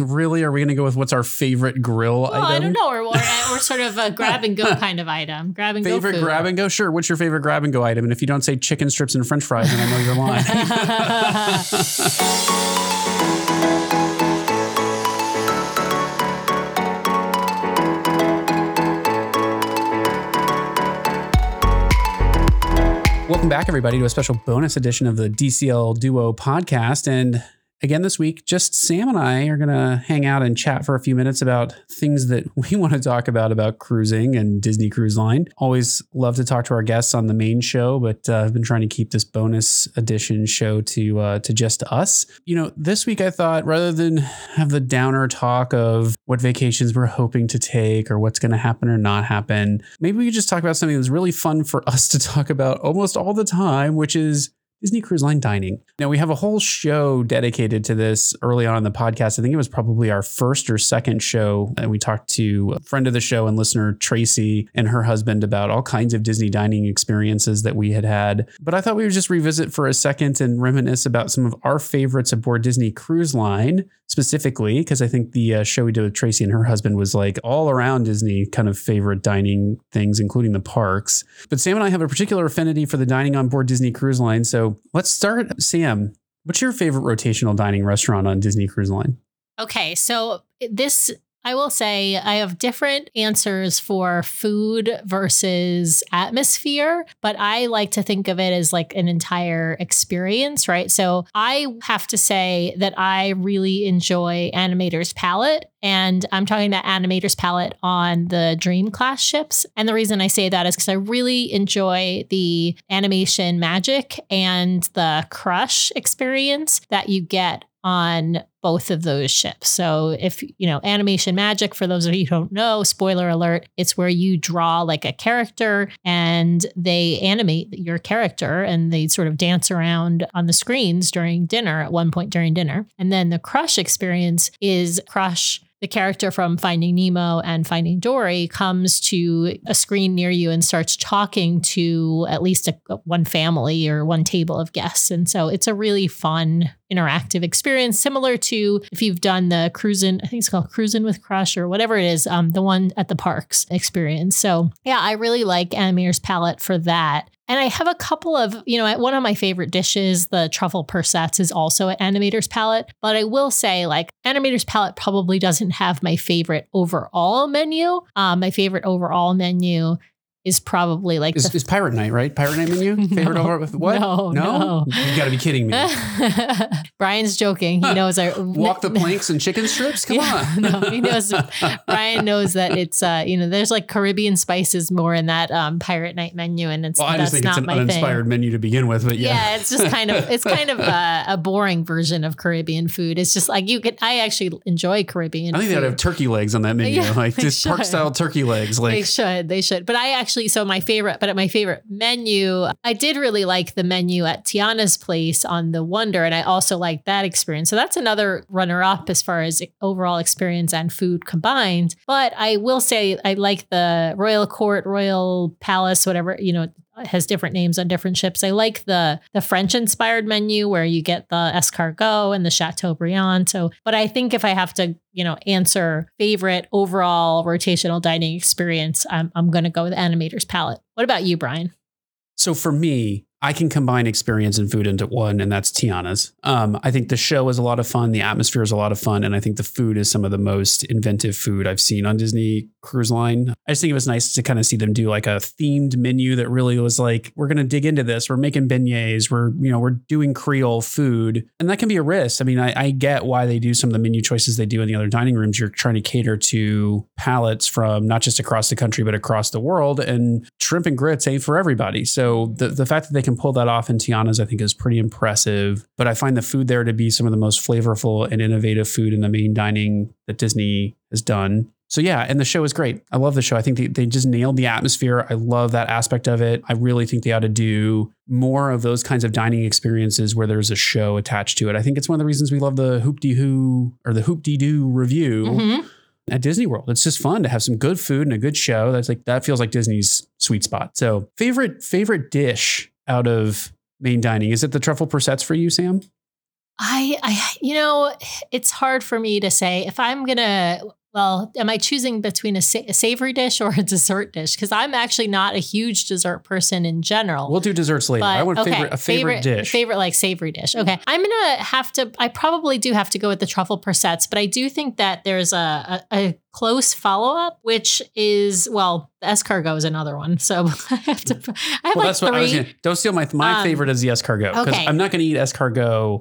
really? Are we going to go with what's our favorite grill Well, item? I don't know. We're, we're, we're sort of a grab and go kind of item. Grab and Favorite go food. grab and go? Sure. What's your favorite grab and go item? And if you don't say chicken strips and french fries, then I know you're lying. Welcome back, everybody, to a special bonus edition of the DCL Duo podcast. And again, this week, just Sam and I are going to hang out and chat for a few minutes about things that we want to talk about about cruising and Disney Cruise Line. Always love to talk to our guests on the main show, but uh, I've been trying to keep this bonus edition show to uh, to just us. You know, this week I thought rather than have the downer talk of what vacations we're hoping to take or what's going to happen or not happen, maybe we could just talk about something that's really fun for us to talk about almost all the time, which is Disney Cruise Line dining. Now, we have a whole show dedicated to this early on in the podcast. I think it was probably our first or second show. And we talked to a friend of the show and listener, Tracy, and her husband about all kinds of Disney dining experiences that we had had. But I thought we would just revisit for a second and reminisce about some of our favorites aboard Disney Cruise Line specifically, because I think the uh, show we did with Tracy and her husband was like all around Disney kind of favorite dining things, including the parks. But Sam and I have a particular affinity for the dining on board Disney Cruise Line. So let's start. Sam, what's your favorite rotational dining restaurant on Disney Cruise Line? Okay, so this I will say I have different answers for food versus atmosphere, but I like to think of it as like an entire experience, right? So I have to say that I really enjoy Animator's Palate. And I'm talking about Animator's Palate on the Dream class ships. And the reason I say that is because I really enjoy the animation magic and the crush experience that you get on both of those ships. So if you know animation magic for those of you who don't know, spoiler alert, it's where you draw like a character and they animate your character and they sort of dance around on the screens during dinner at one point during dinner. And then the crush experience is crush the character from Finding Nemo and Finding Dory comes to a screen near you and starts talking to at least a, one family or one table of guests. And so it's a really fun interactive experience, similar to if you've done the cruising, I think it's called Cruising with Crush or whatever it is, um, the one at the parks experience. So yeah, I really like Animator's Palate for that. And I have a couple of, you know, one of my favorite dishes, the truffle persets, is also at Animator's Palate. But I will say, like, Animator's Palate probably doesn't have my favorite overall menu. Um, my favorite overall menu is probably like Is, the is Pirate Night, right? Pirate Night menu? Favorite No. over what? No, no. You got to be kidding me. Brian's joking. He knows I Walk the planks and chicken strips? Come yeah, on. no, he knows. Brian knows that it's uh, you know, there's like Caribbean spices more in that um pirate night menu, and it's Well, I just think it's an uninspired thing. menu to begin with, but yeah. Yeah. it's just kind of it's kind of a, a boring version of Caribbean food. It's just like you could. I actually enjoy Caribbean. I think they ought to have turkey legs on that menu, Yeah, like just park style turkey legs. Like they should, they should. But I actually, so my favorite, but at my favorite menu, I did really like the menu at Tiana's place on the Wonder, and I also liked that experience. So that's another runner up as far as overall experience and food combined. But I will say I like the Royal Court, Royal Palace, whatever you know. Has different names on different ships. I like the the French inspired menu where you get the escargot and the Chateaubriand. So, but I think if I have to, you know, answer favorite overall rotational dining experience, I'm I'm going to go with Animator's Palate. What about you, Brian? so for me, I can combine experience and food into one, and that's Tiana's. Um, I think the show is a lot of fun. The atmosphere is a lot of fun. And I think the food is some of the most inventive food I've seen on Disney Cruise Line. I just think it was nice to kind of see them do like a themed menu that really was like, we're going to dig into this. We're making beignets. We're, you know, we're doing Creole food. And that can be a risk. I mean, I, I get why they do some of the menu choices they do in the other dining rooms. You're trying to cater to palates from not just across the country, but across the world. And shrimp and grits ain't for everybody. So the, the fact that they can pull that off in Tiana's, I think, is pretty impressive. But I find the food there to be some of the most flavorful and innovative food in the main dining that Disney has done. So yeah, and the show is great. I love the show. I think they, they just nailed the atmosphere. I love that aspect of it. I really think they ought to do more of those kinds of dining experiences where there's a show attached to it. I think it's one of the reasons we love the Hoop De Hoo or the Hoop-Dee-Doo Revue Mhm. at Disney World. It's just fun to have some good food and a good show. That's like that feels like Disney's sweet spot. So favorite favorite dish out of main dining is it the truffle persets for you, Sam? I, I, you know, it's hard for me to say if I'm gonna. Well, am I choosing between a, sa- a savory dish or a dessert dish? Because I'm actually not a huge dessert person in general. We'll do desserts later. I want okay, favorite, a favorite, dish. Favorite like savory dish. Okay. I'm gonna have to I probably do have to go with the truffle persets, but I do think that there's a a, a close follow-up, which is well, escargot is another one. So I have to I have well, like that's what I was three gonna, don't steal my my Um, favorite is the escargot because okay. I'm not going to eat escargot.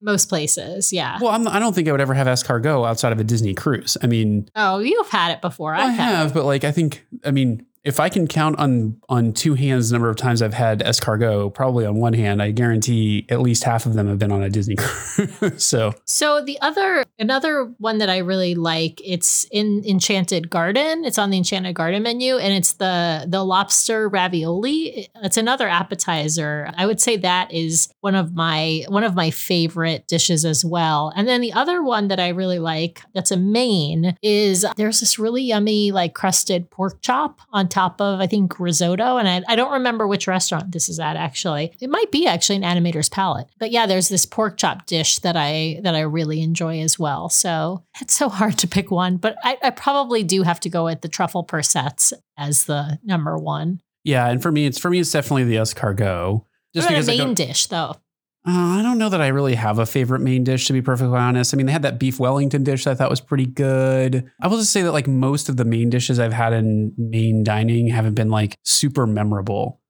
Most places. Yeah. Well, I'm, I don't think I would ever have escargot outside of a Disney cruise. I mean, Oh, you've had it before. I I've it. have, but like I think I mean, if I can count on on two hands the number of times I've had escargot, probably on one hand, I guarantee at least half of them have been on a Disney cruise. so So the other another one that I really like, it's in Enchanted Garden. It's on the Enchanted Garden menu and it's the the lobster ravioli. It's another appetizer. I would say that is one of my one of my favorite dishes as well. And then the other one that I really like that's a main is there's this really yummy like crusted pork chop on top of I think risotto and I, I don't remember which restaurant this is at actually. It might be actually an animator's palate. But yeah, there's this pork chop dish that I that I really enjoy as well. So it's so hard to pick one, but I, I probably do have to go with the truffle persets as the number one. yeah, and for me, it's for me, it's definitely the escargot. Just because a main dish though? Uh, I don't know that I really have a favorite main dish, to be perfectly honest. I mean, they had that beef Wellington dish that I thought was pretty good. I will just say that, like, most of the main dishes I've had in main dining haven't been like super memorable.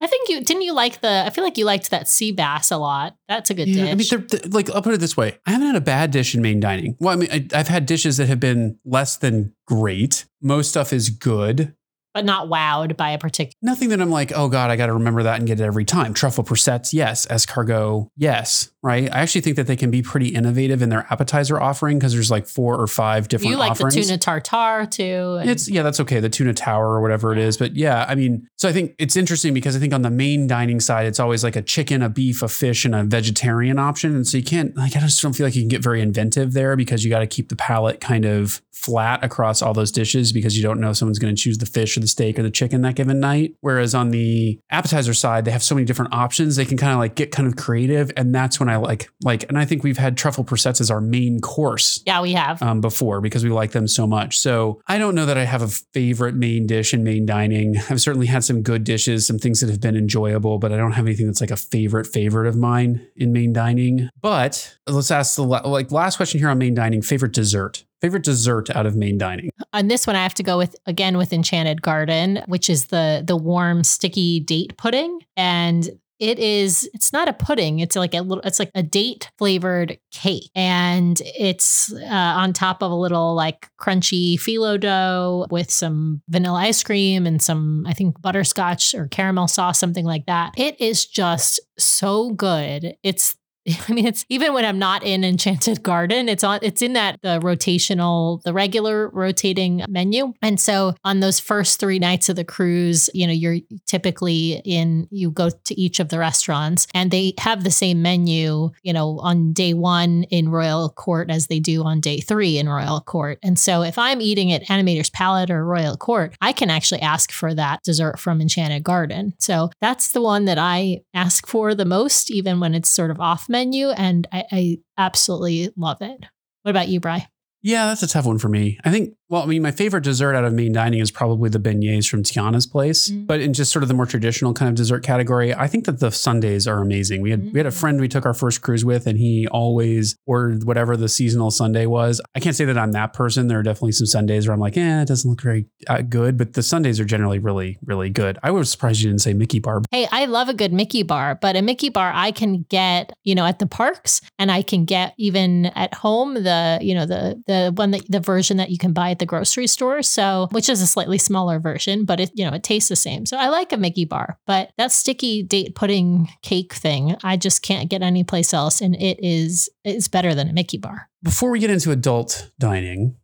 I think you didn't you like the I feel like you liked that sea bass a lot. That's a good Yeah, I mean, they're, they're- like, I'll put it this way I haven't had a bad dish in main dining. Well, I mean, I, I've had dishes that have been less than great. Most stuff is good. But not wowed by a particular Nothing that I'm like, oh God, I got to remember that and get it every time. Truffle persets, yes. Escargot, yes. Right. I actually think that they can be pretty innovative in their appetizer offering because there's like four or five different You like offerings. the tuna tartare too. and- It's yeah, that's okay. The tuna tower or whatever it is. But yeah, I mean, so I think it's interesting because I think on the main dining side, it's always like a chicken, a beef, a fish, and a vegetarian option. And so you can't like I just don't feel like you can get very inventive there because you got to keep the palate kind of flat across all those dishes because you don't know if someone's going to choose the fish or the steak or the chicken that given night. Whereas on the appetizer side, they have so many different options. They can kind of like get kind of creative. And that's when I like like and I think we've had truffle persets as our main course yeah, we have. um, before because we like them so much. So I don't know that I have a favorite main dish in main dining. I've certainly had some good dishes, some things that have been enjoyable, but I don't have anything that's like a favorite favorite of mine in main dining. But let's ask the like last question here on main dining: favorite dessert. Favorite dessert out of main dining. On this one, I have to go with again with Enchanted Garden, which is the the warm sticky date pudding, and it is it's not a pudding. It's like a little it's like a date flavored cake. And it's uh, on top of a little like crunchy phyllo dough with some vanilla ice cream and some i think butterscotch or caramel sauce something like that. It is just so good. It's I mean, it's even when I'm not in Enchanted Garden, it's on, it's in that the rotational, the regular rotating menu. And so on those first three nights of the cruise, you know, you're typically in, you go to each of the restaurants and they have the same menu, you know, on day one in Royal Court as they do on day three in Royal Court. And so if I'm eating at Animator's Palate or Royal Court, I can actually ask for that dessert from Enchanted Garden. So that's the one that I ask for the most, even when it's sort of off menu. And I, I absolutely love it. What about you, Bry? Yeah, that's a tough one for me. I think, well, I mean, my favorite dessert out of main dining is probably the beignets from Tiana's place. Mm. But in just sort of the more traditional kind of dessert category, I think that the sundaes are amazing. We had we had a Mm. friend we took our first cruise with, and he always ordered whatever the seasonal Sundae was. I can't say that I'm that person. There are definitely some Sundaes where I'm like, eh, it doesn't look very uh, good. But the Sundaes are generally really, really good. I was surprised you didn't say Mickey bar. Hey, I love a good Mickey bar, but a Mickey bar I can get, you know, at the parks and I can get even at home the, you know, the the one that the version that you can buy at the grocery store. So, which is a slightly smaller version, but it, you know, it tastes the same. So I like a Mickey bar, but that sticky date pudding cake thing, I just can't get anyplace else. And it is it's better than a Mickey bar. Before we get into adult dining,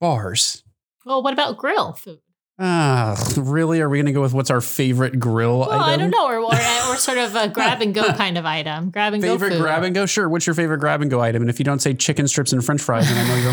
bars. Well, what about grill food? Ah, really? Are we going to go with what's our favorite grill Well, item? I don't know. Or, or, or sort of a grab and go kind of item. Grab and Favorite go food. grab and go? Sure. What's your favorite grab and go item? And if you don't say chicken strips and french fries, then I know you're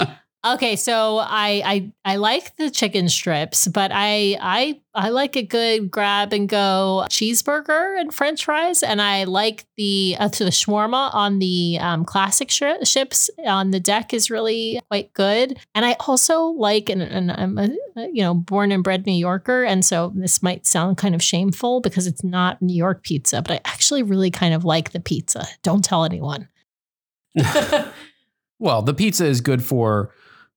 lying. Okay, so I I I like the chicken strips, but I I I like a good grab and go cheeseburger and French fries, and I like the uh, the shawarma on the um, classic sh- ships on the deck is really quite good, and I also like and, and I'm a you know born and bred New Yorker, and so this might sound kind of shameful because it's not New York pizza, but I actually really kind of like the pizza. Don't tell anyone. well, the pizza is good for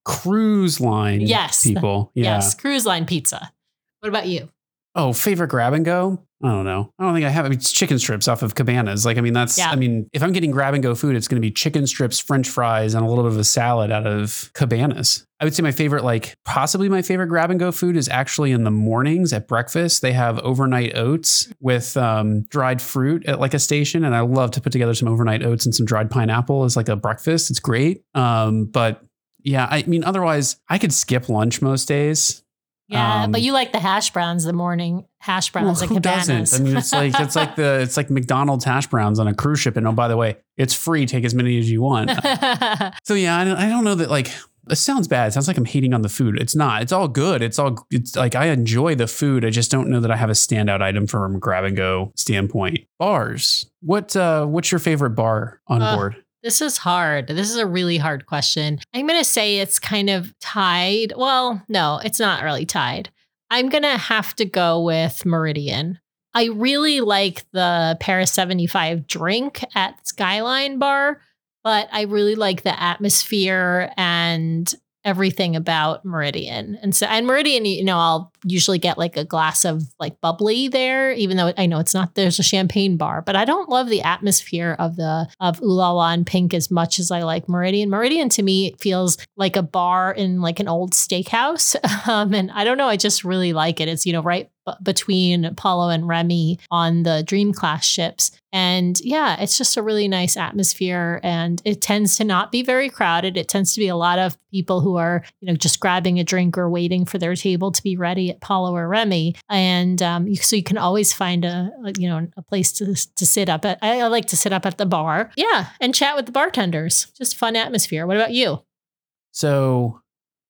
cruise line Yes. people. Yeah. Yes, cruise line pizza. What about you? Oh, favorite grab and go? I don't know. I don't think I have. I mean, it's chicken strips off of Cabanas. Like, I mean, that's. Yeah. I mean, if I'm getting grab and go food, it's going to be chicken strips, French fries, and a little bit of a salad out of Cabanas. I would say my favorite, like possibly my favorite grab and go food, is actually in the mornings at breakfast. They have overnight oats with um, dried fruit at like a station, and I love to put together some overnight oats and some dried pineapple as like a breakfast. It's great. Um, but yeah, I mean, otherwise, I could skip lunch most days. Yeah, Um, but you like the hash browns, the morning hash browns Well, who doesn't? I mean, it's like it's like the it's like McDonald's hash browns on a cruise ship. And oh, by the way, it's free. Take as many as you want. so yeah, I don't, I don't know that like it sounds bad. It sounds like I'm hating on the food. It's not. It's all good. It's all. It's like I enjoy the food. I just don't know that I have a standout item from a grab and go standpoint. Bars. What uh What's your favorite bar on Uh, board? This is hard. This is a really hard question. I'm going to say it's kind of tied. Well, no, it's not really tied. I'm going to have to go with Meridian. I really like the Paris 75 drink at Skyline Bar, but I really like the atmosphere and everything about Meridian. And so, and Meridian, you know, I'll usually get like a glass of like bubbly there, even though I know it's not, there's a champagne bar, but I don't love the atmosphere of the, of Ooh and Pink as much as I like Meridian. Meridian to me feels like a bar in like an old steakhouse. Um, and I don't know, I just really like it. It's, you know, right between Apollo and Remy on the Dream class ships. And yeah, it's just a really nice atmosphere and it tends to not be very crowded. It tends to be a lot of people who are, you know, just grabbing a drink or waiting for their table to be ready Apollo or Remy. And um, you, so you can always find a, a, you know, a place to, to sit up at. I, I like to sit up at the bar. Yeah. And chat with the bartenders. Just fun atmosphere. What about you? So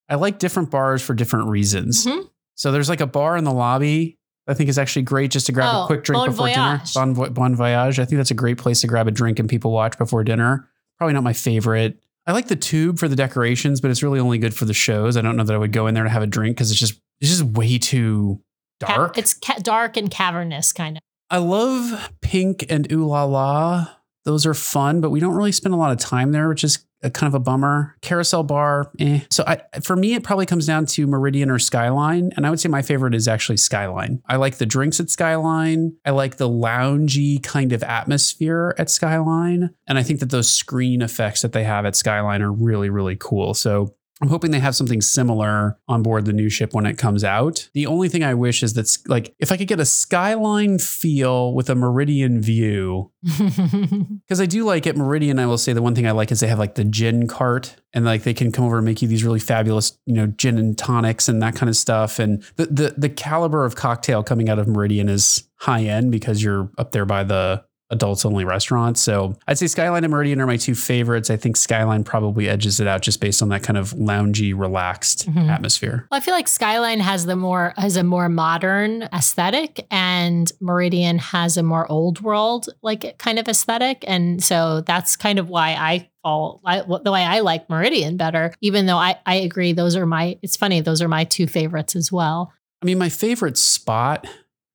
I like different bars for different reasons. Mhm. So there's like a bar in the lobby. I think is actually great just to grab Oh, a quick drink Bon before Voyage. dinner. Bon, bon Voyage. I think that's a great place to grab a drink and people watch before dinner. Probably not my favorite. I like the tube for the decorations, but it's really only good for the shows. I don't know that I would go in there to have a drink because it's just it's just way too Ca- dark. it's ca- dark and cavernous kind of. I love Pink and Ooh La La. Those are fun, but we don't really spend a lot of time there, which is a kind of a bummer. Carousel Bar, eh. So I, for me, it probably comes down to Meridian or Skyline, and I would say my favorite is actually Skyline. I like the drinks at Skyline. I like the loungy kind of atmosphere at Skyline, and I think that those screen effects that they have at Skyline are really, really cool. So I'm hoping they have something similar on board the new ship when it comes out. The only thing I wish is that, like, if I could get a skyline feel with a Meridian view, because I do like at Meridian, I will say the one thing I like is they have like the gin cart and like they can come over and make you these really fabulous, you know, gin and tonics and that kind of stuff. And the the, the caliber of cocktail coming out of Meridian is high end because you're up there by the adults only restaurants. So I'd say Skyline and Meridian are my two favorites. I think Skyline probably edges it out just based on that kind of loungy, relaxed Mhm. atmosphere. Well, I feel like Skyline has the more has a more modern aesthetic, and Meridian has a more old world like kind of aesthetic, and so that's kind of why I fall I, the way I like Meridian better. Even though I I agree those are my it's funny those are my two favorites as well. I mean, my favorite spot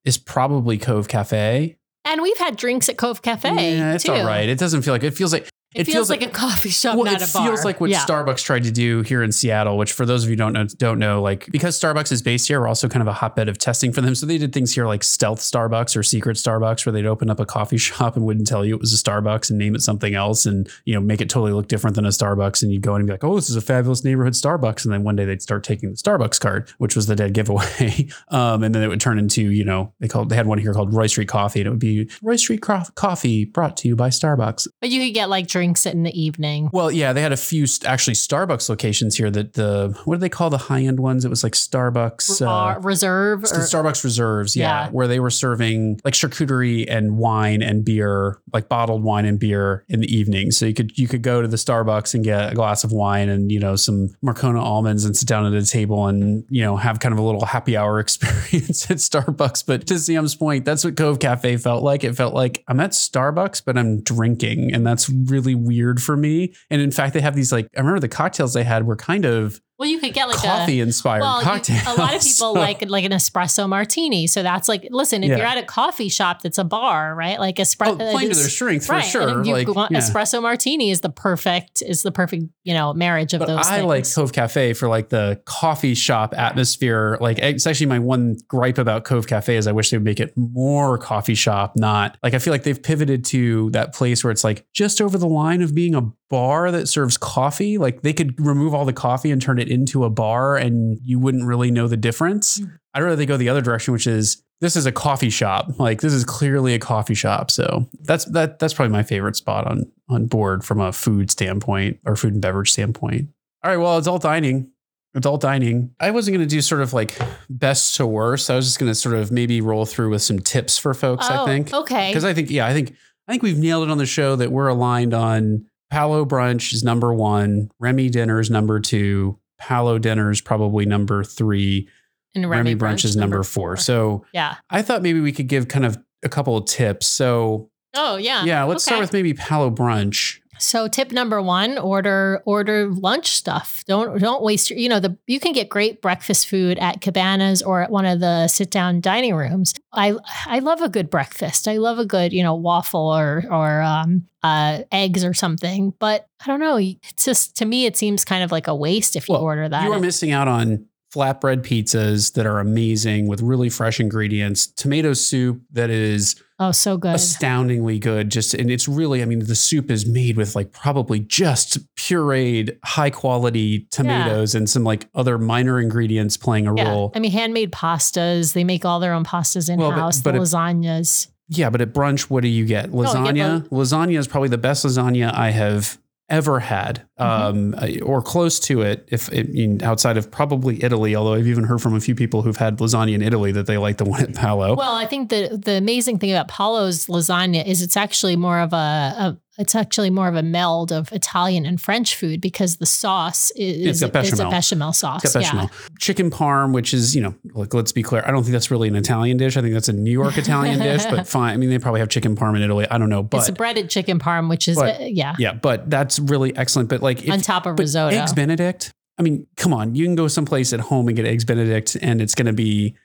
is probably Cove Cafe. And we've had drinks at Cove Cafe. yeah, it's too. all right. It doesn't feel like it feels like It, feels, like, a coffee shop, well, not it a bar. feels like what yeah. Starbucks tried to do here in Seattle. Which, for those of you who don't know, don't know, like because Starbucks is based here, we're also kind of a hotbed of testing for them. So they did things here like stealth Starbucks or secret Starbucks, where they'd open up a coffee shop and wouldn't tell you it was a Starbucks and name it something else, and you know make it totally look different than a Starbucks. And you'd go in and be like, "Oh, this is a fabulous neighborhood Starbucks," and then one day they'd start taking the Starbucks card, which was the dead giveaway. um, and then it would turn into, you know, they called they had one here called Roy Street Coffee, and it would be Roy Street Coffee brought to you by Starbucks. But you could get like drinks in the evening. Well, yeah, they had a few st- actually Starbucks locations here that the what do they call the high end ones? It was like Starbucks Uh, uh, reserve or Starbucks reserves, yeah, Yeah. where they were serving like charcuterie and wine and beer, like bottled wine and beer in the evening. So you could you could go to the Starbucks and get a glass of wine and you know some Marcona almonds and sit down at a table and you know have kind of a little happy hour experience at Starbucks. But to Sam's point, that's what Cove Cafe felt like. It felt like I'm at Starbucks, but I'm drinking, and that's really weird for me. And in fact, they have these like I remember the cocktails they had were kind of well, you could get like a coffee inspired well, you- a lot of people So- like like an espresso martini. So that's like, listen, if Yeah. you're at a coffee shop that's a bar, right? Like espresso, oh, playing to their strength for right? sure. And you like want yeah. espresso martini is the perfect is the perfect you know marriage of But those. I things. like Cove Cafe for like the coffee shop atmosphere. Like it's actually my one gripe about Cove Cafe is I wish they would make it more coffee shop, not like I feel like they've pivoted to that place where it's like just over the line of being a bar that serves coffee. Like they could remove all the coffee and turn it into a bar and you wouldn't really know the difference. Mm. I'd rather they go the other direction, which is this is a coffee shop. Like this is clearly a coffee shop. So that's that that's probably my favorite spot on on board from a food standpoint or food and beverage standpoint. All right, well, adult dining. Adult dining. I wasn't going to do sort of like best to worst. I was just going to sort of maybe roll through with some tips for folks. I Oh, think okay. because I think yeah, I think I think we've nailed it on the show that we're aligned on. Palo brunch is number one. Remy dinner is number two. Palo dinner is probably number three. and Remy, brunch, is number four. So yeah. I thought maybe we could give kind of a couple of tips. So Oh yeah. yeah, let's start with maybe Palo brunch. So tip number one, order order lunch stuff. Don't don't waste your, you know, the you can get great breakfast food at cabanas or at one of the sit down dining rooms. I I love a good breakfast. I love a good, you know, waffle or or um uh eggs or something. But I don't know. It's just to me it seems kind of like a waste if you Well, order that. You are missing out on flatbread pizzas that are amazing with really fresh ingredients, tomato soup that is oh, so good. astoundingly good. Just and it's really, I mean, the soup is made with like probably just pureed, high quality tomatoes and some like other minor ingredients playing a Yeah. role. I mean, handmade pastas. They make all their own pastas in Well, house. but the lasagnas. Yeah, but at brunch, what do you get? you get Lasagna. lasagna is probably the best lasagna I have ever had, Mm-hmm. um, or close to it. If it, I mean, outside of probably Italy, although I've even heard from a few people who've had lasagna in Italy that they like the one at Palo. Well, I think the the amazing thing about Palo's lasagna is it's actually more of a, a it's actually more of a meld of Italian and French food because the sauce It's is, got is a bechamel. bechamel sauce. It's bechamel. Chicken parm, which is, you know, like let's be clear, I don't think that's really an Italian dish. I think that's a New York Italian dish, but fine. I mean, they probably have chicken parm in Italy. I don't know, but it's a breaded chicken parm, which is but- uh, yeah, yeah, but that's really excellent. But like, on if, top of risotto. eggs Benedict. I mean, come on, you can go someplace at home and get eggs Benedict, and it's going to be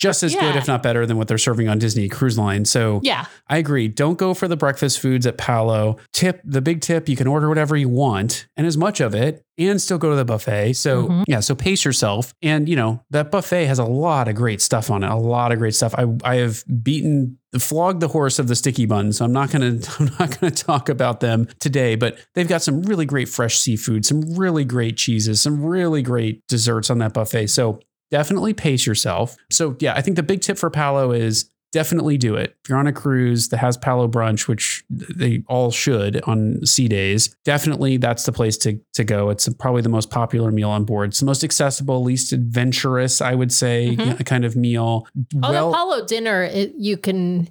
just as good, if not better, than what they're serving on Disney Cruise Line. So yeah, I agree. Don't go for the breakfast foods at Palo. Tip the big tip: you can order whatever you want and as much of it, and still go to the buffet. So Mhm. yeah, so pace yourself. And you know that buffet has a lot of great stuff on it. A lot of great stuff. I I have beaten flogged the horse of the sticky buns. So I'm not gonna I'm not gonna talk about them today. But they've got some really great fresh seafood, some really great cheeses, some really great desserts on that buffet. So definitely pace yourself. So yeah, I think the big tip for Palo is definitely do it. If you're on a cruise that has Palo brunch, which they all should on sea days, definitely that's the place to to go. It's probably the most popular meal on board. It's the most accessible, least adventurous, I would say, Mhm. kind of meal. Although Palo dinner, it, you can.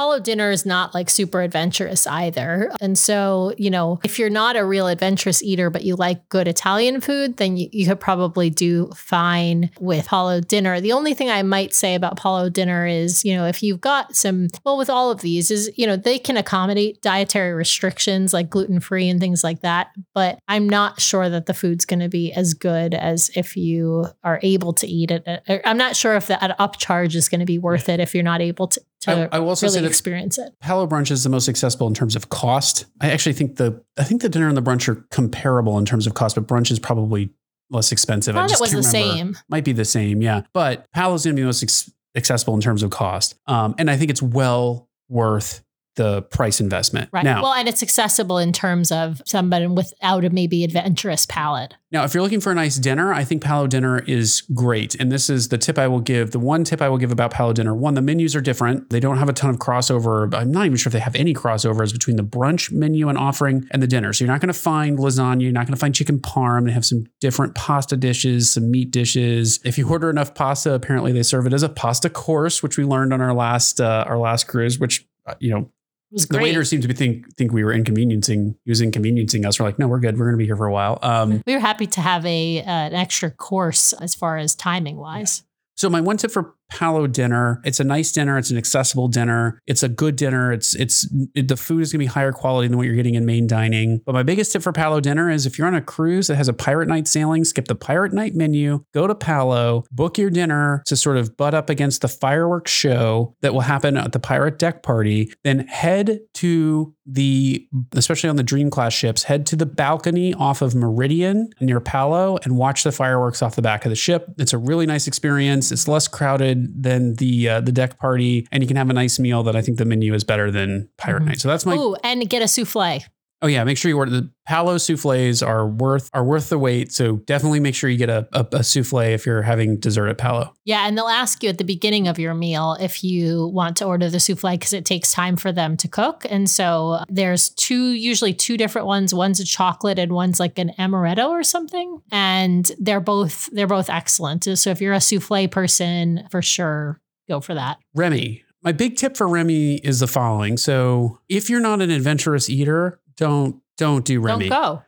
Palo dinner is not like super adventurous either. And so, you know, if you're not a real adventurous eater, but you like good Italian food, then you, you could probably do fine with Palo dinner. The only thing I might say about Palo dinner is, you know, if you've got some, well, with all of these, is, you know, they can accommodate dietary restrictions like gluten free and things like that. But I'm not sure that the food's going to be as good as if you are able to eat it. Uh, I'm not sure if that upcharge is going to be worth it if you're not able to I, I will also say really that experience it. Palo brunch is the most accessible in terms of cost. I actually think the I think the dinner and the brunch are comparable in terms of cost, but brunch is probably less expensive. I thought it was the remember. same. Might be the same, yeah. But Palo's going to be most ex- accessible in terms of cost, um, and I think it's well worth the price investment. Right. Now, well, and it's accessible in terms of somebody without a maybe adventurous palate. Now, if you're looking for a nice dinner, I think Palo Dinner is great. And this is the tip I will give. The one tip I will give about Palo Dinner one, the menus are different. They don't have a ton of crossover. I'm not even sure if they have any crossovers between the brunch menu and offering and the dinner. So you're not going to find lasagna. You're not going to find chicken parm. They have some different pasta dishes, some meat dishes. If you order enough pasta, apparently they serve it as a pasta course, which we learned on our last uh, our last cruise, which uh, you know was the great. waiter seemed to be think think we were inconveniencing he was inconveniencing us. We're like, no, we're good. We're going to be here for a while. Um, we were happy to have a uh, an extra course as far as timing wise. So my one tip for Palo dinner, it's a nice dinner, it's an accessible dinner, it's a good dinner, it's it's it, the food is going to be higher quality than what you're getting in main dining. But my biggest tip for Palo dinner is if you're on a cruise that has a pirate night sailing, skip the pirate night menu, go to Palo, book your dinner to sort of butt up against the fireworks show that will happen at the pirate deck party, then head to the especially on the Dream class ships, head to the balcony off of Meridian near Palo and watch the fireworks off the back of the ship. It's a really nice experience. It's less crowded than the uh, the deck party, and you can have a nice meal. That I think the menu is better than Pirate Mhm. Night. So that's my. Ooh, and get a souffle. Oh yeah, make sure you order the Palo souffles are worth are worth the wait. So definitely make sure you get a, a, a souffle if you're having dessert at Palo. Yeah, and they'll ask you at the beginning of your meal if you want to order the souffle because it takes time for them to cook. And so there's two, usually two different ones. One's a chocolate and one's like an amaretto or something. And they're both they're both excellent. So if you're a souffle person, for sure, go for that. Remy, my big tip for Remy is the following. So if you're not an adventurous eater, don't don't do Remy. Don't go.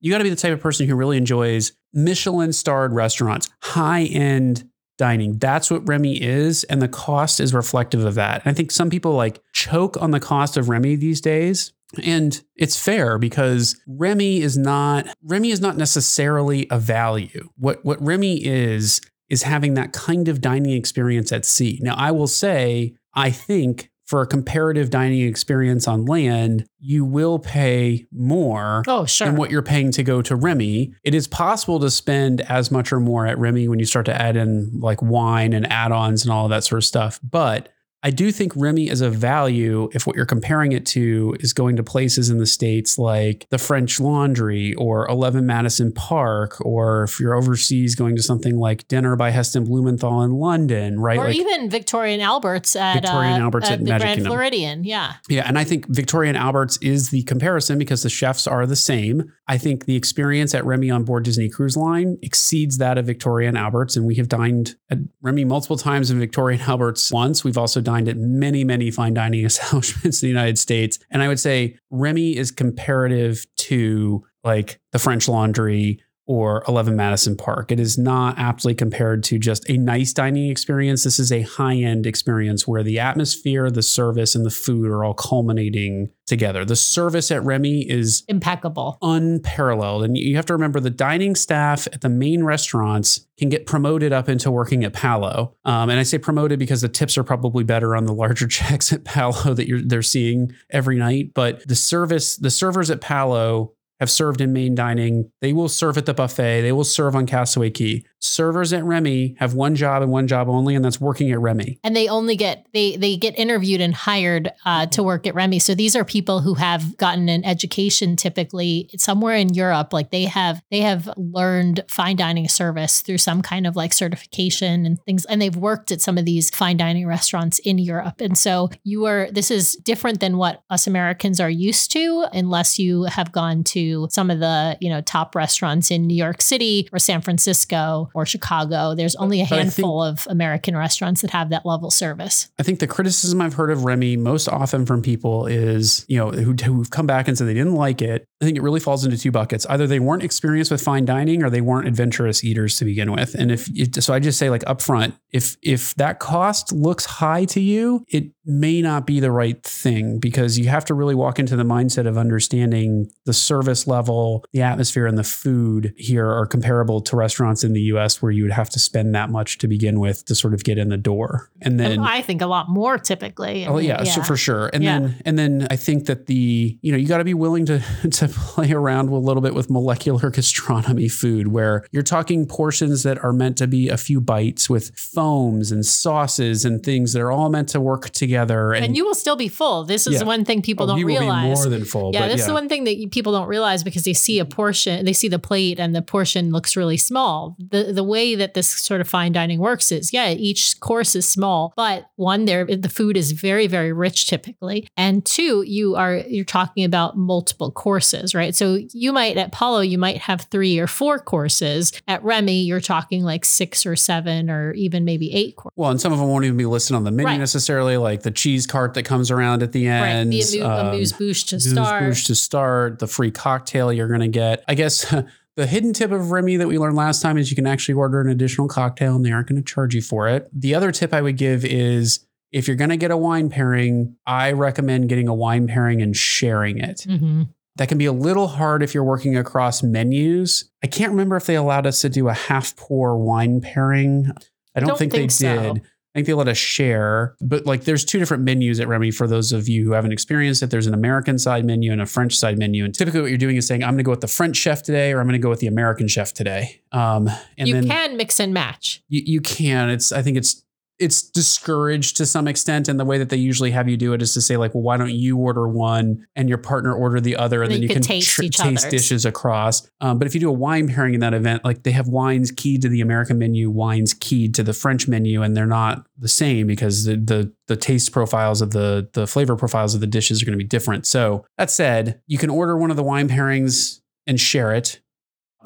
You got to be the type of person who really enjoys Michelin starred restaurants, high end dining. That's what Remy is. And the cost is reflective of that. And I think some people like choke on the cost of Remy these days. And it's fair because Remy is not Remy is not necessarily a value. What what Remy is is having that kind of dining experience at sea. Now I will say I think for a comparative dining experience on land, you will pay more Oh, sure. than what you're paying to go to Remy. It is possible to spend as much or more at Remy when you start to add in like wine and add-ons and all of that sort of stuff. But I do think Remy is a value if what you're comparing it to is going to places in the States like the French Laundry or 11 Madison Park, or if you're overseas going to something like Dinner by Heston Blumenthal in London, right? or like, even Victoria and Albert's at, Victorian uh, Albert's at the Magic Grand Kingdom. Floridian. Yeah. Yeah, and I think Victoria and Albert's is the comparison because the chefs are the same. I think the experience at Remy on board Disney Cruise Line exceeds that of Victoria and Albert's, and we have dined at Remy multiple times and Victoria and Albert's once. We've also dined at many, many fine dining establishments in the United States, and I would say Remy is comparative to like the French Laundry or 11 Madison Park. It is not aptly compared to just a nice dining experience. This is a high end experience where the atmosphere, the service, and the food are all culminating together. The service at Remy is Impeccable. unparalleled. And you have to remember the dining staff at the main restaurants can get promoted up into working at Palo. Um, and I say promoted because the tips are probably better on the larger checks at Palo that you're they're seeing every night. But the service, the servers at Palo have served in main dining. They will serve at the buffet. They will serve on Castaway Cay. Servers at Remy have one job and one job only, and that's working at Remy. and they only get they they get interviewed and hired uh, to work at Remy. So these are people who have gotten an education typically somewhere in Europe. Like they have they have learned fine dining service through some kind of like certification and things, and they've worked at some of these fine dining restaurants in Europe. And so you are this is different than what us Americans are used to, unless you have gone to some of the you know top restaurants in New York City or San Francisco or Chicago. There's only a But I think- handful of American restaurants that have that level service. I think the criticism I've heard of Remy most often from people is, you know, who, who've come back and said they didn't like it. I think it really falls into two buckets. Either they weren't experienced with fine dining or they weren't adventurous eaters to begin with. And if it, so, I just say like upfront, if if that cost looks high to you, it may not be the right thing because you have to really walk into the mindset of understanding the service level, the atmosphere, and the food here are comparable to restaurants in the U.S. where you would have to spend that much to begin with to sort of get in the door. And then oh, I think a lot more typically. I Oh mean, yeah, So for sure. And Yeah. then and then I think that the you know you got to be willing to to play around a little bit with molecular gastronomy food, where you're talking portions that are meant to be a few bites with foams and sauces and things that are all meant to work together. And, you will still be full. This is Yeah. one thing people Oh, don't you will be realize. more than full. yeah, this yeah. is one thing that people don't realize because they see a portion, they see the plate, and the portion looks really small. The the way that this sort of fine dining works is, yeah, each course is small, but one, there the food is very very rich typically, and two, you are you're talking about multiple courses, right? So you might at Palo you might have three or four courses. At Remy, you're talking like six or seven or even maybe eight courses. Well, and some of them won't even be listed on the menu Right. necessarily, like the cheese cart that comes around at the Right, end. the amu- um, amuse bouche to start. bouche to start, the free cocktail you're going to get. I guess the hidden tip of Remy that we learned last time is you can actually order an additional cocktail and they aren't going to charge you for it. The other tip I would give is if you're going to get a wine pairing, I recommend getting a wine pairing and sharing it. Mhm. That can be a little hard if you're working across menus. I can't remember if they allowed us to do a half pour wine pairing. I don't, Don't think, think they so. did. I think they let us share, but like there's two different menus at Remy for those of you who haven't experienced it. There's an American side menu and a French side menu. And typically what you're doing is saying, I'm going to go with the French chef today or I'm going to go with the American chef today. Um, and you then can mix and match. you, you can. It's I think it's it's discouraged to some extent, and the way that they usually have you do it is to say like, well, why don't you order one and your partner order the other, and, then you can taste each taste dishes across. Um, but if you do a wine pairing in that event, like they have wines keyed to the American menu, wines keyed to the French menu, and they're not the same because the the, the taste profiles of the the flavor profiles of the dishes are going to be different. So that said, you can order one of the wine pairings and share it.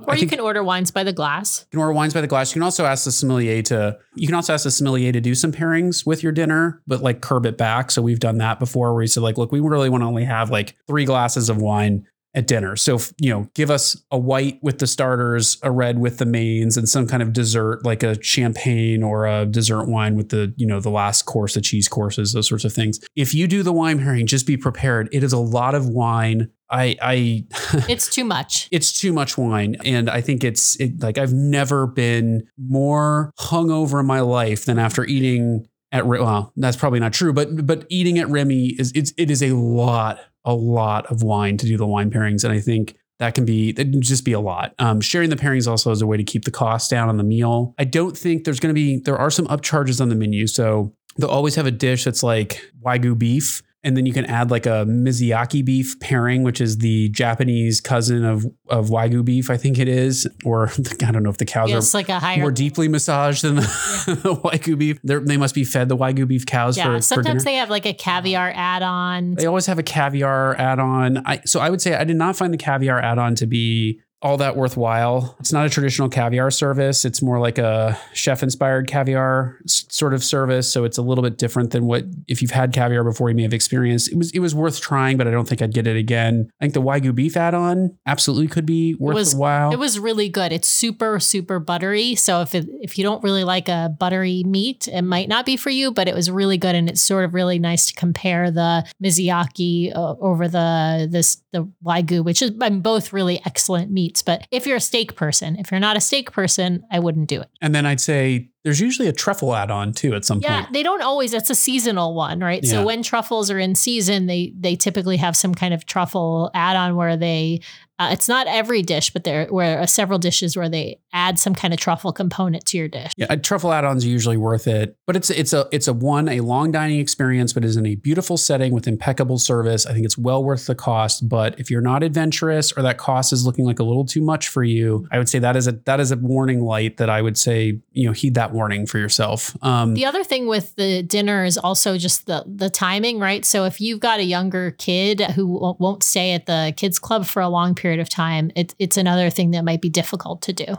Or I you can order wines by the glass. you can order wines by the glass. You can also ask the sommelier to. You can also ask the sommelier to do some pairings with your dinner, but like curb it back. So we've done that before, where he said like, look, we really want to only have like three glasses of wine at dinner. So you know, give us a white with the starters, a red with the mains, and some kind of dessert like a champagne or a dessert wine with the you know the last course, the cheese courses, those sorts of things. If you do the wine pairing, just be prepared. It is a lot of wine. I I It's too much. it's too much wine and i think it's it, like i've never been more hungover in my life than after eating at well that's probably not true but but eating at remy is it's it is a lot a lot of wine to do the wine pairings and i think that can be that can just be a lot. Um, sharing the pairings also is a way to keep the cost down on the meal. I don't think there's going to be there are some upcharges on the menu so they'll always have a dish that's like wagyu beef and then you can add like a Miyazaki beef pairing, which is the Japanese cousin of of wagyu beef, I think it is. Or I don't know if the cows Yeah, are like a higher. more deeply massaged than the, the wagyu beef. They're, they must be fed the wagyu beef cows yeah, for, for sometimes dinner. they have like a caviar add-on. They always have a caviar add-on. I, so I would say I did not find the caviar add-on to be all that worthwhile. It's not a traditional caviar service. It's more like a chef-inspired caviar s- sort of service. So it's a little bit different than what if you've had caviar before you may have experienced. It was it was worth trying, but I don't think I'd get it again. I think the wagyu beef add-on absolutely could be was- worthwhile. It was really good. It's super super buttery. So if it, if you don't really like a buttery meat, it might not be for you. But it was really good, and it's sort of really nice to compare the Miyazaki uh, over the this the wagyu, which is both really excellent meats. But if you're a steak person, if you're not a steak person, I wouldn't do it. and then I'd say there's usually a truffle add-on too at some Yeah, point. Yeah, they don't always. It's a seasonal one, right? Yeah. So when truffles are in season, they they typically have some kind of truffle add-on where they. Uh, it's not every dish, but there where uh, several dishes where they add some kind of truffle component to your dish. Yeah, uh, truffle add-ons are usually worth it, but it's it's a it's a one a long dining experience, but is in a beautiful setting with impeccable service. I think it's well worth the cost. But if you're not adventurous or that cost is looking like a little too much for you, I would say that is a that is a warning light that I would say you know heed that warning for yourself. Um, The other thing with the dinner is also just the the timing, right? So if you've got a younger kid who won't- won't stay at the kids club for a long period of time, it, it's another thing that might be difficult to do.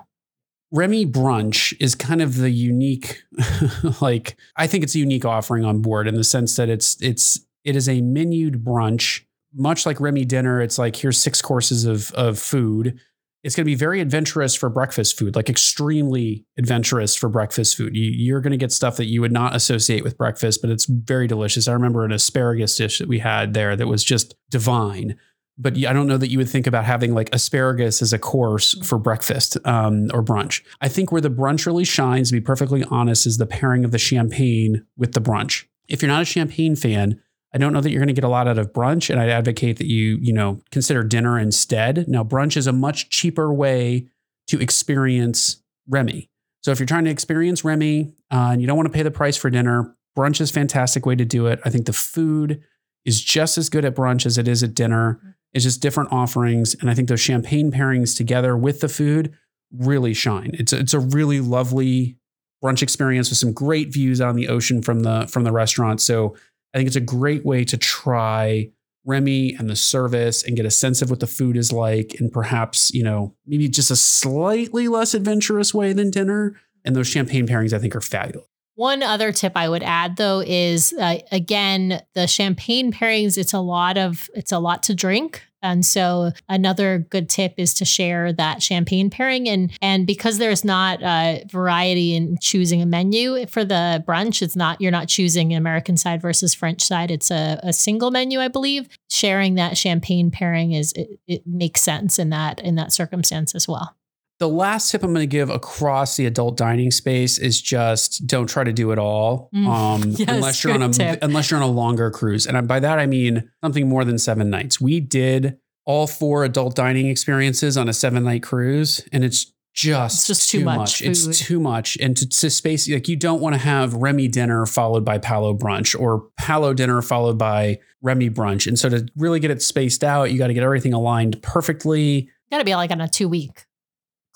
Remy brunch is kind of the unique, like I think it's a unique offering on board in the sense that it's it's it is a menued brunch, much like Remy dinner. It's like here's six courses of of food. It's going to be very adventurous for breakfast food, like extremely adventurous for breakfast food. You, you're going to get stuff that you would not associate with breakfast, but it's very delicious. I remember an asparagus dish that we had there that was just divine but I don't know that you would think about having like asparagus as a course for breakfast um, or brunch. I think where the brunch really shines, to be perfectly honest, is the pairing of the champagne with the brunch. If you're not a champagne fan, I don't know that you're going to get a lot out of brunch, and I'd advocate that you, you know, consider dinner instead. Now, brunch is a much cheaper way to experience Remy. So if you're trying to experience Remy uh, and you don't want to pay the price for dinner, brunch is a fantastic way to do it. I think the food is just as good at brunch as it is at dinner. It's just different offerings, and I think those champagne pairings together with the food really shine. It's a, it's a really lovely brunch experience with some great views on the ocean from the from the restaurant. So I think it's a great way to try Remy and the service and get a sense of what the food is like, and perhaps, you know, maybe just a slightly less adventurous way than dinner. And those champagne pairings, I think, are fabulous. One other tip I would add though is uh, again the champagne pairings. It's a lot of it's a lot to drink, and so another good tip is to share that champagne pairing. And and because there's not uh, variety in choosing a menu for the brunch, it's not you're not choosing an American side versus French side. It's a, a single menu, I believe. Sharing that champagne pairing is it, it makes sense in that in that circumstance as well. The last tip I'm going to give across the adult dining space is just don't try to do it all, Mm. um, Yes, unless you're on a tip. unless you're on a longer cruise. And by that I mean something more than seven nights. We did all four adult dining experiences on a seven night cruise, and it's just It's just too much It's too much, and to, to space like you don't want to have Remy dinner followed by Palo brunch or Palo dinner followed by Remy brunch. And so to really get it spaced out, you got to get everything aligned perfectly. Got to be like on a two week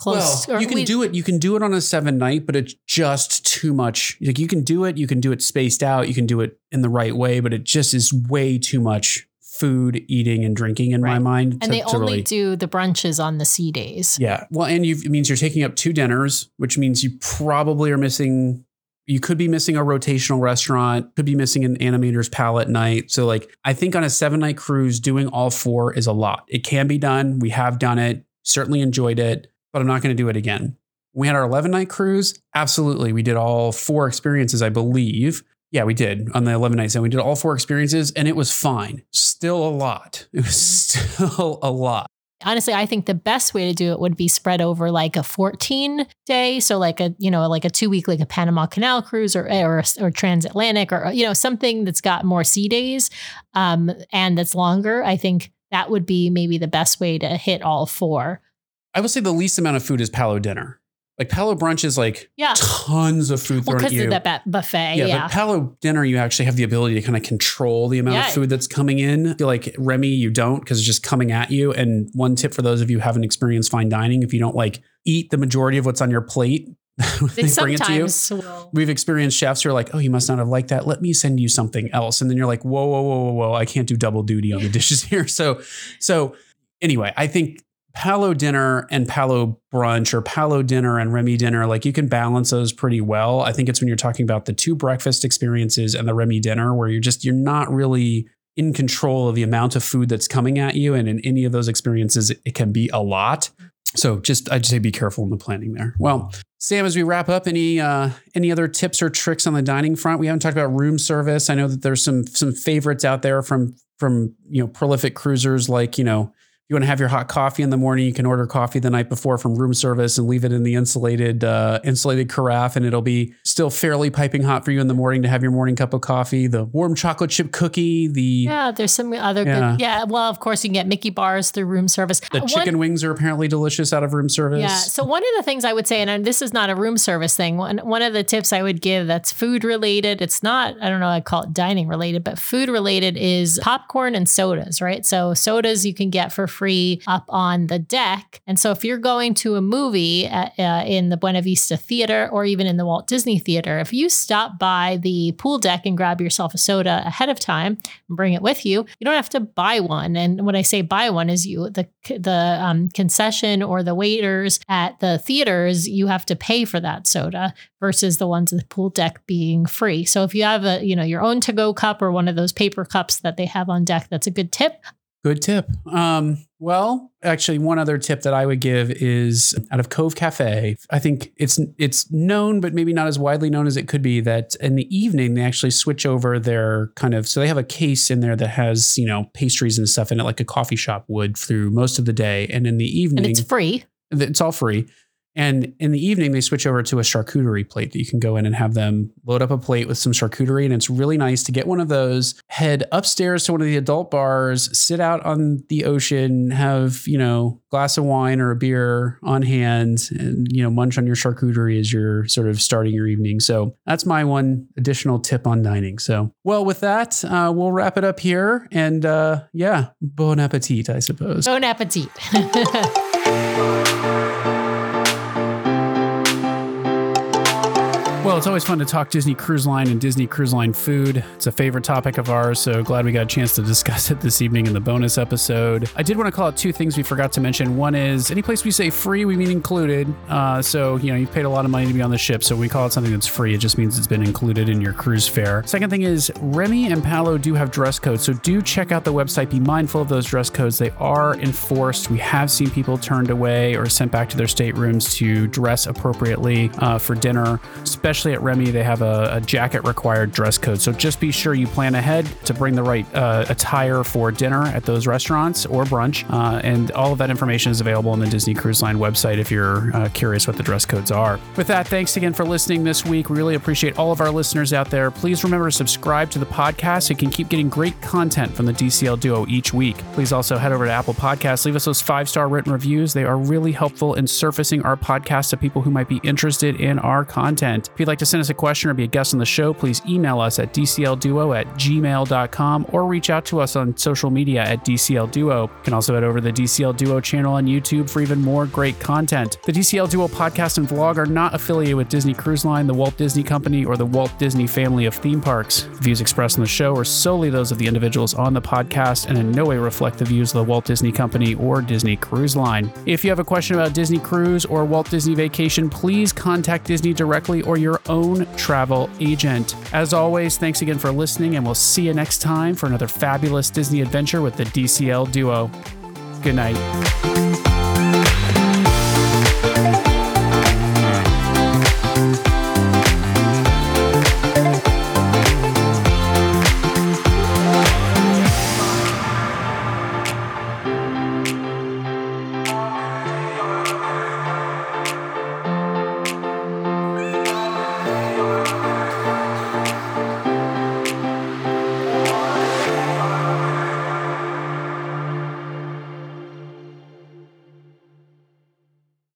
close. Well, you can do it. You can do it on a seven night, but it's just too much. Like you can do it. You can do it spaced out. You can do it in the right way, but it just is way too much food, eating, and drinking in my mind. and to- they to only really- do the brunches on the sea days. Yeah. Well, and you it means you're taking up two dinners, which means you probably are missing. You could be missing a rotational restaurant, could be missing an animator's palate night. So, like, I think on a seven night cruise, doing all four is a lot. It can be done. We have done it, certainly enjoyed it, but I'm not going to do it again. We had our 11 night cruise. Absolutely. We did all four experiences, I believe. Yeah, we did on the 11 nights. And we did all four experiences and it was fine. Still a lot. It was still a lot. honestly i think the best way to do it would be spread over like a 14 day so like a you know like a two week like a panama canal cruise or or, or transatlantic or you know something that's got more sea days um and that's longer i think that would be maybe the best way to hit all four I would say the least amount of food is Palo dinner. Like Palo brunch is like yeah tons of food well thrown at because you. of that buffet yeah, yeah, but Palo dinner, you actually have the ability to kind of control the amount Yeah. of food that's coming in. I feel like Remy, you don't because it's just coming at you. And one tip for those of you who haven't experienced fine dining, if you don't like eat the majority of what's on your plate, They they bring it to you. sometimes will We've experienced chefs who are like, oh, you must not have liked that. Let me send you something else. And then you're like, whoa, whoa, whoa, whoa, whoa. I can't do double duty on the dishes here. So, so anyway, I think Palo dinner and Palo brunch or Palo dinner and Remy dinner, like you can balance those pretty well. I think it's when you're talking about the two breakfast experiences and the Remy dinner where you're just, you're not really in control of the amount of food that's coming at you. And in any of those experiences, it can be a lot. So just, I'd say be careful in the planning there. Well, Sam, as we wrap up, any uh, any other tips or tricks on the dining front? We haven't talked about room service. I know that there's some some favorites out there from from you know prolific cruisers like you know you want to have your hot coffee in the morning, you can order coffee the night before from room service and leave it in the insulated uh, insulated carafe, and it'll be still fairly piping hot for you in the morning to have your morning cup of coffee. The warm chocolate chip cookie, the yeah there's some other Yeah. good yeah well of course you can get mickey bars through room service the One- chicken wings are apparently delicious out of room service. Yeah. So one of the things I would say, and this is not a room service thing, one one of the tips I would give that's food related. It's not, I don't know, I call it dining related, but food related is popcorn and sodas, right? So sodas you can get for free up on the deck. And so if you're going to a movie at, uh, in the Buena Vista Theater or even in the Walt Disney Theater, if you stop by the pool deck and grab yourself a soda ahead of time and bring it with you, you don't have to buy one. And when I say buy one, is you the the um, concession or the waiters at the theaters, you have to pay for that soda versus the ones at the pool deck being free. So if you have a you know your own to go cup or one of those paper cups that they have on deck, that's a good tip. Good tip. Um, well, actually, one other tip that I would give is out of Cove Cafe. I think it's it's known, but maybe not as widely known as it could be. That in the evening they actually switch over their kind of so they have a case in there that has you know pastries and stuff in it, like a coffee shop would through most of the day, and in the evening And it's free. it's all free. And in the evening, they switch over to a charcuterie plate that you can go in and have them load up a plate with some charcuterie. And it's really nice to get one of those, head upstairs to one of the adult bars, sit out on the ocean, have, you know, glass of wine or a beer on hand and, you know, munch on your charcuterie as you're sort of starting your evening. So that's my one additional tip on dining. So, well, with that, uh, we'll wrap it up here. And uh, yeah, bon appetit, I suppose. Bon appetit. Well, it's always fun to talk Disney Cruise Line and Disney Cruise Line food. It's a favorite topic of ours, so glad we got a chance to discuss it this evening in the bonus episode. I did want to call out two things we forgot to mention. One is any place we say free, we mean included. Uh, so, you know, you've paid a lot of money to be on the ship, so we call it something that's free. It just means it's been included in your cruise fare. Second thing is Remy and Palo do have dress codes, so do check out the website. Be mindful of those dress codes. They are enforced. We have seen people turned away or sent back to their staterooms to dress appropriately uh, for dinner, especially at Remy. They have a, a, jacket required dress code. So just be sure you plan ahead to bring the right uh, attire for dinner at those restaurants or brunch. Uh, and all of that information is available on the Disney Cruise Line website if you're uh, curious what the dress codes are. With that, thanks again for listening this week. We really appreciate all of our listeners out there. Please remember to subscribe to the podcast so you can keep getting great content from the DCL Duo each week. Please also head over to Apple Podcasts, leave us those five star written reviews. They are really helpful in surfacing our podcast to people who might be interested in our content. If you'd like to send us a question or be a guest on the show, please email us at dclduo at gmail.com or reach out to us on social media at dclduo. You can also head over to the DCL Duo channel on YouTube for even more great content. The DCL Duo podcast and vlog are not affiliated with Disney Cruise Line, the Walt Disney Company, or the Walt Disney family of theme parks. The views expressed on the show are solely those of the individuals on the podcast and in no way reflect the views of the Walt Disney Company or Disney Cruise Line. If you have a question about Disney Cruise or Walt Disney Vacation, please contact Disney directly or own travel agent. As always, thanks again for listening, and we'll see you next time for another fabulous Disney adventure with the DCL Duo. Good night.